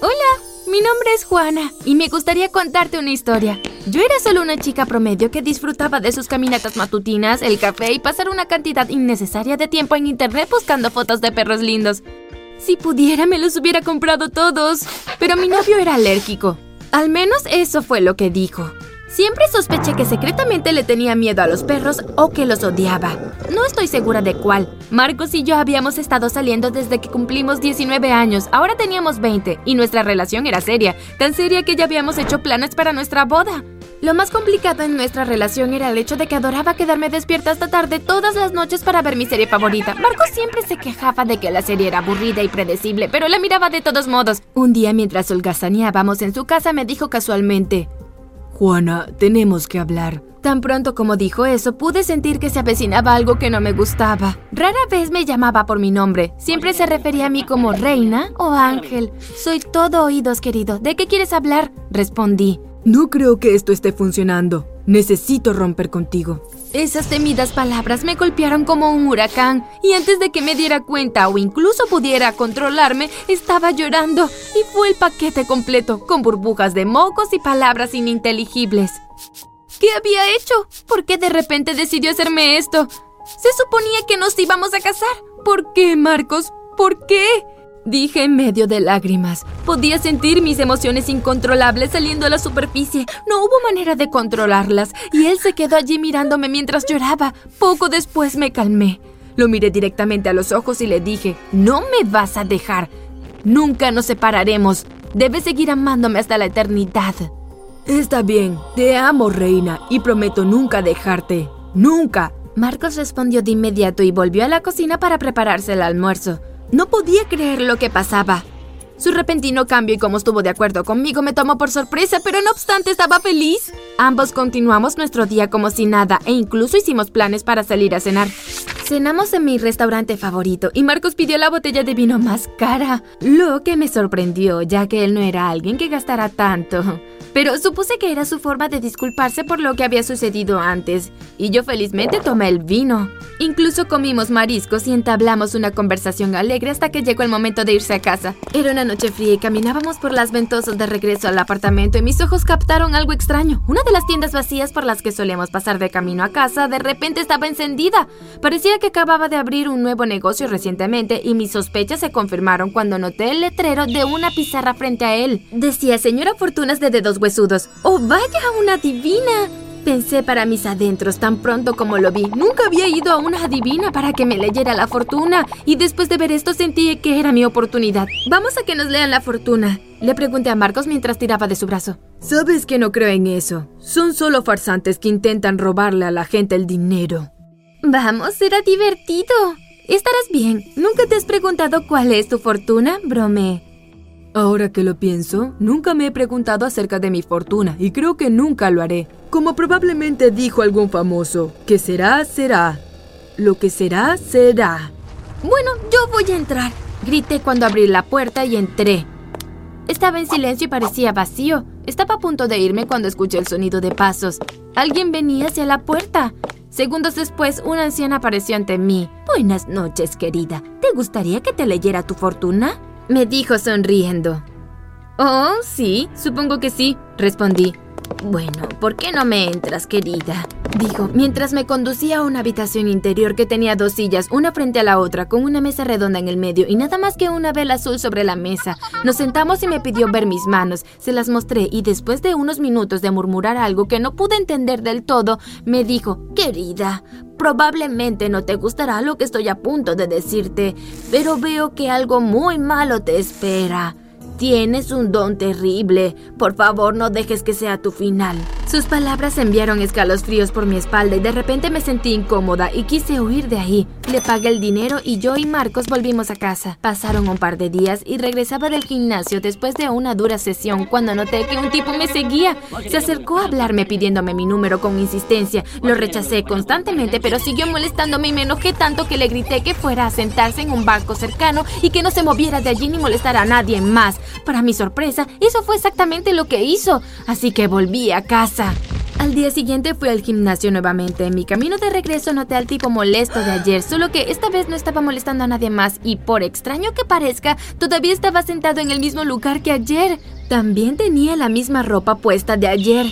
Hola, mi nombre es Juana y me gustaría contarte una historia. Yo era solo una chica promedio que disfrutaba de sus caminatas matutinas, el café y pasar una cantidad innecesaria de tiempo en internet buscando fotos de perros lindos. Si pudiera me los hubiera comprado todos, pero mi novio era alérgico. Al menos eso fue lo que dijo. Siempre sospeché que secretamente le tenía miedo a los perros o que los odiaba. No estoy segura de cuál. Marcos y yo habíamos estado saliendo desde que cumplimos 19 años, ahora teníamos 20 y nuestra relación era seria, tan seria que ya habíamos hecho planes para nuestra boda. Lo más complicado en nuestra relación era el hecho de que adoraba quedarme despierta hasta tarde todas las noches para ver mi serie favorita. Marcos siempre se quejaba de que la serie era aburrida y predecible, pero la miraba de todos modos. Un día mientras holgazaneábamos en su casa me dijo casualmente, Juana, tenemos que hablar. Tan pronto como dijo eso, pude sentir que se avecinaba algo que no me gustaba. Rara vez me llamaba por mi nombre. Siempre se refería a mí como reina o ángel. Soy todo oídos, querido. ¿De qué quieres hablar? Respondí. No creo que esto esté funcionando. Necesito romper contigo. Esas temidas palabras me golpearon como un huracán y antes de que me diera cuenta o incluso pudiera controlarme, estaba llorando y fue el paquete completo, con burbujas de mocos y palabras ininteligibles. ¿Qué había hecho? ¿Por qué de repente decidió hacerme esto? Se suponía que nos íbamos a casar. ¿Por qué, Marcos? ¿Por qué? Dije en medio de lágrimas. Podía sentir mis emociones incontrolables saliendo a la superficie. No hubo manera de controlarlas, y él se quedó allí mirándome mientras lloraba. Poco después me calmé. Lo miré directamente a los ojos y le dije, no me vas a dejar. Nunca nos separaremos. Debes seguir amándome hasta la eternidad. Está bien, te amo, reina, y prometo nunca dejarte. Nunca. Marcos respondió de inmediato y volvió a la cocina para prepararse el almuerzo. No podía creer lo que pasaba. Su repentino cambio y cómo estuvo de acuerdo conmigo me tomó por sorpresa, pero no obstante estaba feliz. Ambos continuamos nuestro día como si nada e incluso hicimos planes para salir a cenar. Cenamos en mi restaurante favorito y Marcos pidió la botella de vino más cara, lo que me sorprendió ya que él no era alguien que gastara tanto pero supuse que era su forma de disculparse por lo que había sucedido antes, y yo felizmente tomé el vino. Incluso comimos mariscos y entablamos una conversación alegre hasta que llegó el momento de irse a casa. Era una noche fría y caminábamos por las ventosas de regreso al apartamento y mis ojos captaron algo extraño. Una de las tiendas vacías por las que solíamos pasar de camino a casa de repente estaba encendida. Parecía que acababa de abrir un nuevo negocio recientemente y mis sospechas se confirmaron cuando noté el letrero de una pizarra frente a él. Decía Señora Fortunas de Dedos ¡Oh, vaya, una divina! Pensé para mis adentros tan pronto como lo vi. Nunca había ido a una adivina para que me leyera la fortuna. Y después de ver esto sentí que era mi oportunidad. Vamos a que nos lean la fortuna. Le pregunté a Marcos mientras tiraba de su brazo. Sabes que no creo en eso. Son solo farsantes que intentan robarle a la gente el dinero. Vamos, será divertido. Estarás bien. ¿Nunca te has preguntado cuál es tu fortuna? Brome. Ahora que lo pienso, nunca me he preguntado acerca de mi fortuna y creo que nunca lo haré. Como probablemente dijo algún famoso, que será, será. Lo que será, será. Bueno, yo voy a entrar. Grité cuando abrí la puerta y entré. Estaba en silencio y parecía vacío. Estaba a punto de irme cuando escuché el sonido de pasos. Alguien venía hacia la puerta. Segundos después, una anciana apareció ante mí. Buenas noches, querida. ¿Te gustaría que te leyera tu fortuna? Me dijo sonriendo. Oh, sí, supongo que sí, respondí. Bueno, ¿por qué no me entras, querida? Dijo, mientras me conducía a una habitación interior que tenía dos sillas, una frente a la otra, con una mesa redonda en el medio y nada más que una vela azul sobre la mesa. Nos sentamos y me pidió ver mis manos. Se las mostré y después de unos minutos de murmurar algo que no pude entender del todo, me dijo, querida, probablemente no te gustará lo que estoy a punto de decirte, pero veo que algo muy malo te espera. Tienes un don terrible. Por favor, no dejes que sea tu final. Sus palabras enviaron escalofríos por mi espalda y de repente me sentí incómoda y quise huir de ahí. Le pagué el dinero y yo y Marcos volvimos a casa. Pasaron un par de días y regresaba del gimnasio después de una dura sesión cuando noté que un tipo me seguía. Se acercó a hablarme pidiéndome mi número con insistencia. Lo rechacé constantemente, pero siguió molestándome y me enojé tanto que le grité que fuera a sentarse en un banco cercano y que no se moviera de allí ni molestara a nadie más. Para mi sorpresa, eso fue exactamente lo que hizo, así que volví a casa. Al día siguiente fui al gimnasio nuevamente. En mi camino de regreso noté al tipo molesto de ayer, solo que esta vez no estaba molestando a nadie más y por extraño que parezca, todavía estaba sentado en el mismo lugar que ayer. También tenía la misma ropa puesta de ayer.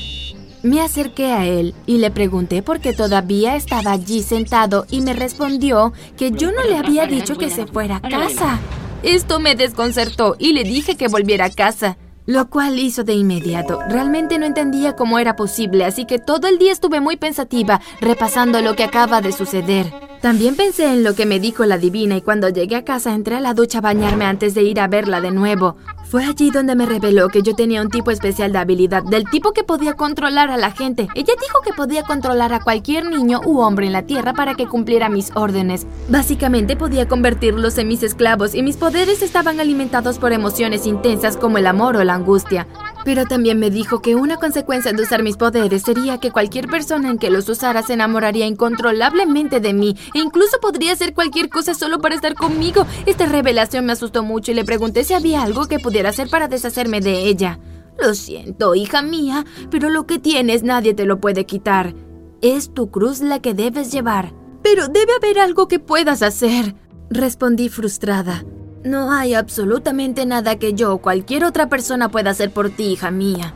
Me acerqué a él y le pregunté por qué todavía estaba allí sentado y me respondió que yo no le había dicho que se fuera a casa. Esto me desconcertó y le dije que volviera a casa, lo cual hizo de inmediato. Realmente no entendía cómo era posible, así que todo el día estuve muy pensativa, repasando lo que acaba de suceder. También pensé en lo que me dijo la divina y cuando llegué a casa entré a la ducha a bañarme antes de ir a verla de nuevo. Fue allí donde me reveló que yo tenía un tipo especial de habilidad, del tipo que podía controlar a la gente. Ella dijo que podía controlar a cualquier niño u hombre en la Tierra para que cumpliera mis órdenes. Básicamente podía convertirlos en mis esclavos y mis poderes estaban alimentados por emociones intensas como el amor o la angustia. Pero también me dijo que una consecuencia de usar mis poderes sería que cualquier persona en que los usara se enamoraría incontrolablemente de mí e incluso podría hacer cualquier cosa solo para estar conmigo. Esta revelación me asustó mucho y le pregunté si había algo que pudiera hacer para deshacerme de ella. Lo siento, hija mía, pero lo que tienes nadie te lo puede quitar. Es tu cruz la que debes llevar. Pero debe haber algo que puedas hacer, respondí frustrada. No hay absolutamente nada que yo o cualquier otra persona pueda hacer por ti, hija mía.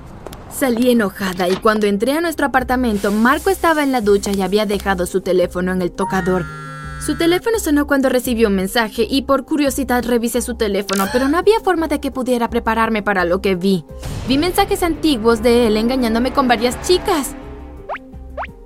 Salí enojada y cuando entré a nuestro apartamento, Marco estaba en la ducha y había dejado su teléfono en el tocador. Su teléfono sonó cuando recibió un mensaje y por curiosidad revisé su teléfono, pero no había forma de que pudiera prepararme para lo que vi. Vi mensajes antiguos de él engañándome con varias chicas.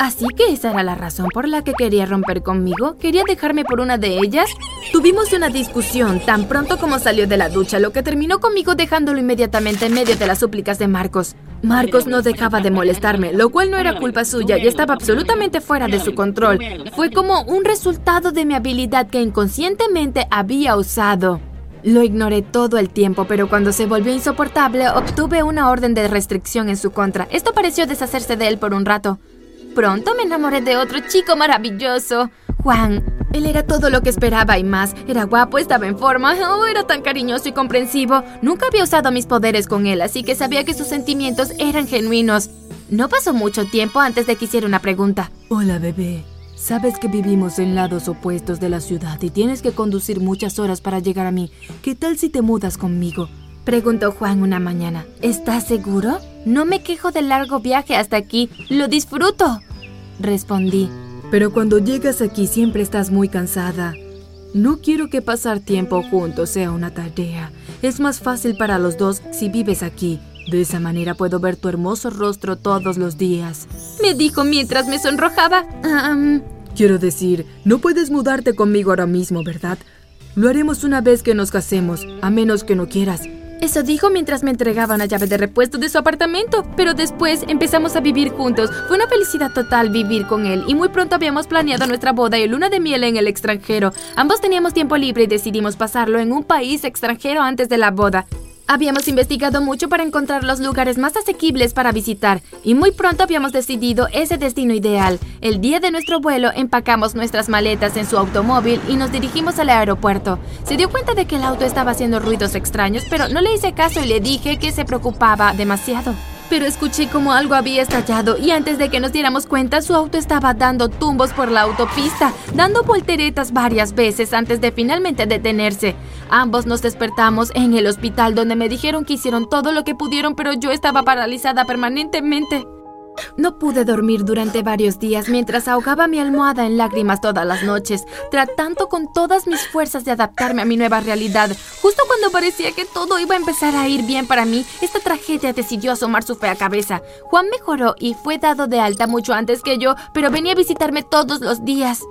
Así que esa era la razón por la que quería romper conmigo. ¿Quería dejarme por una de ellas? Tuvimos una discusión tan pronto como salió de la ducha, lo que terminó conmigo dejándolo inmediatamente en medio de las súplicas de Marcos. Marcos no dejaba de molestarme, lo cual no era culpa suya y estaba absolutamente fuera de su control. Fue como un resultado de mi habilidad que inconscientemente había usado. Lo ignoré todo el tiempo, pero cuando se volvió insoportable, obtuve una orden de restricción en su contra. Esto pareció deshacerse de él por un rato. Pronto me enamoré de otro chico maravilloso, Juan. Él era todo lo que esperaba y más. Era guapo, estaba en forma, oh, era tan cariñoso y comprensivo. Nunca había usado mis poderes con él, así que sabía que sus sentimientos eran genuinos. No pasó mucho tiempo antes de que hiciera una pregunta. Hola, bebé. Sabes que vivimos en lados opuestos de la ciudad y tienes que conducir muchas horas para llegar a mí. ¿Qué tal si te mudas conmigo? Preguntó Juan una mañana. ¿Estás seguro? No me quejo del largo viaje hasta aquí. Lo disfruto. Respondí. Pero cuando llegas aquí siempre estás muy cansada. No quiero que pasar tiempo juntos sea una tarea. Es más fácil para los dos si vives aquí. De esa manera puedo ver tu hermoso rostro todos los días. Me dijo mientras me sonrojaba. Quiero decir, no puedes mudarte conmigo ahora mismo, ¿verdad? Lo haremos una vez que nos casemos, a menos que no quieras. Eso dijo mientras me entregaba una llave de repuesto de su apartamento, pero después empezamos a vivir juntos. Fue una felicidad total vivir con él y muy pronto habíamos planeado nuestra boda y luna de miel en el extranjero. Ambos teníamos tiempo libre y decidimos pasarlo en un país extranjero antes de la boda. Habíamos investigado mucho para encontrar los lugares más asequibles para visitar y muy pronto habíamos decidido ese destino ideal. El día de nuestro vuelo empacamos nuestras maletas en su automóvil y nos dirigimos al aeropuerto. Se dio cuenta de que el auto estaba haciendo ruidos extraños, pero no le hice caso y le dije que se preocupaba demasiado pero escuché como algo había estallado y antes de que nos diéramos cuenta su auto estaba dando tumbos por la autopista, dando volteretas varias veces antes de finalmente detenerse. Ambos nos despertamos en el hospital donde me dijeron que hicieron todo lo que pudieron pero yo estaba paralizada permanentemente. No pude dormir durante varios días mientras ahogaba mi almohada en lágrimas todas las noches, tratando con todas mis fuerzas de adaptarme a mi nueva realidad. Justo cuando parecía que todo iba a empezar a ir bien para mí, esta tragedia decidió asomar su fea cabeza. Juan mejoró y fue dado de alta mucho antes que yo, pero venía a visitarme todos los días.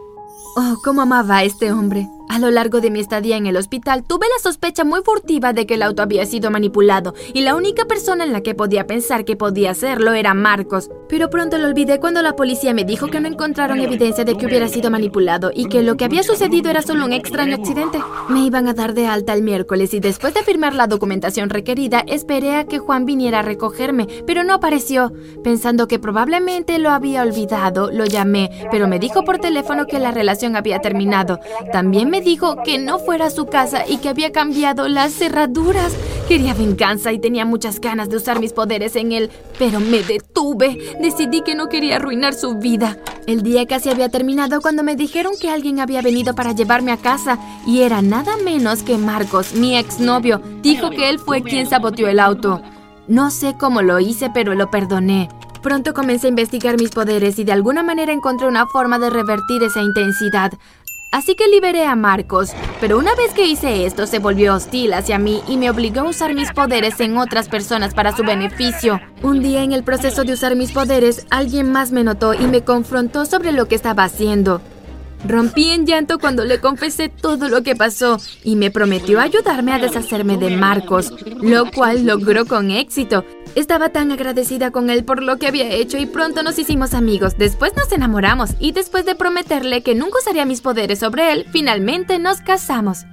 Oh, cómo amaba a este hombre. A lo largo de mi estadía en el hospital tuve la sospecha muy furtiva de que el auto había sido manipulado y la única persona en la que podía pensar que podía hacerlo era Marcos. Pero pronto lo olvidé cuando la policía me dijo que no encontraron evidencia de que hubiera sido manipulado y que lo que había sucedido era solo un extraño accidente. Me iban a dar de alta el miércoles y después de firmar la documentación requerida esperé a que Juan viniera a recogerme, pero no apareció. Pensando que probablemente lo había olvidado, lo llamé, pero me dijo por teléfono que la relación había terminado. También me dijo que no fuera a su casa y que había cambiado las cerraduras. Quería venganza y tenía muchas ganas de usar mis poderes en él, pero me detuve. Decidí que no quería arruinar su vida. El día casi había terminado cuando me dijeron que alguien había venido para llevarme a casa y era nada menos que Marcos, mi exnovio. Dijo que él fue quien saboteó el auto. No sé cómo lo hice, pero lo perdoné. Pronto comencé a investigar mis poderes y de alguna manera encontré una forma de revertir esa intensidad. Así que liberé a Marcos, pero una vez que hice esto se volvió hostil hacia mí y me obligó a usar mis poderes en otras personas para su beneficio. Un día en el proceso de usar mis poderes, alguien más me notó y me confrontó sobre lo que estaba haciendo. Rompí en llanto cuando le confesé todo lo que pasó y me prometió ayudarme a deshacerme de Marcos, lo cual logró con éxito. Estaba tan agradecida con él por lo que había hecho y pronto nos hicimos amigos. Después nos enamoramos y después de prometerle que nunca usaría mis poderes sobre él, finalmente nos casamos.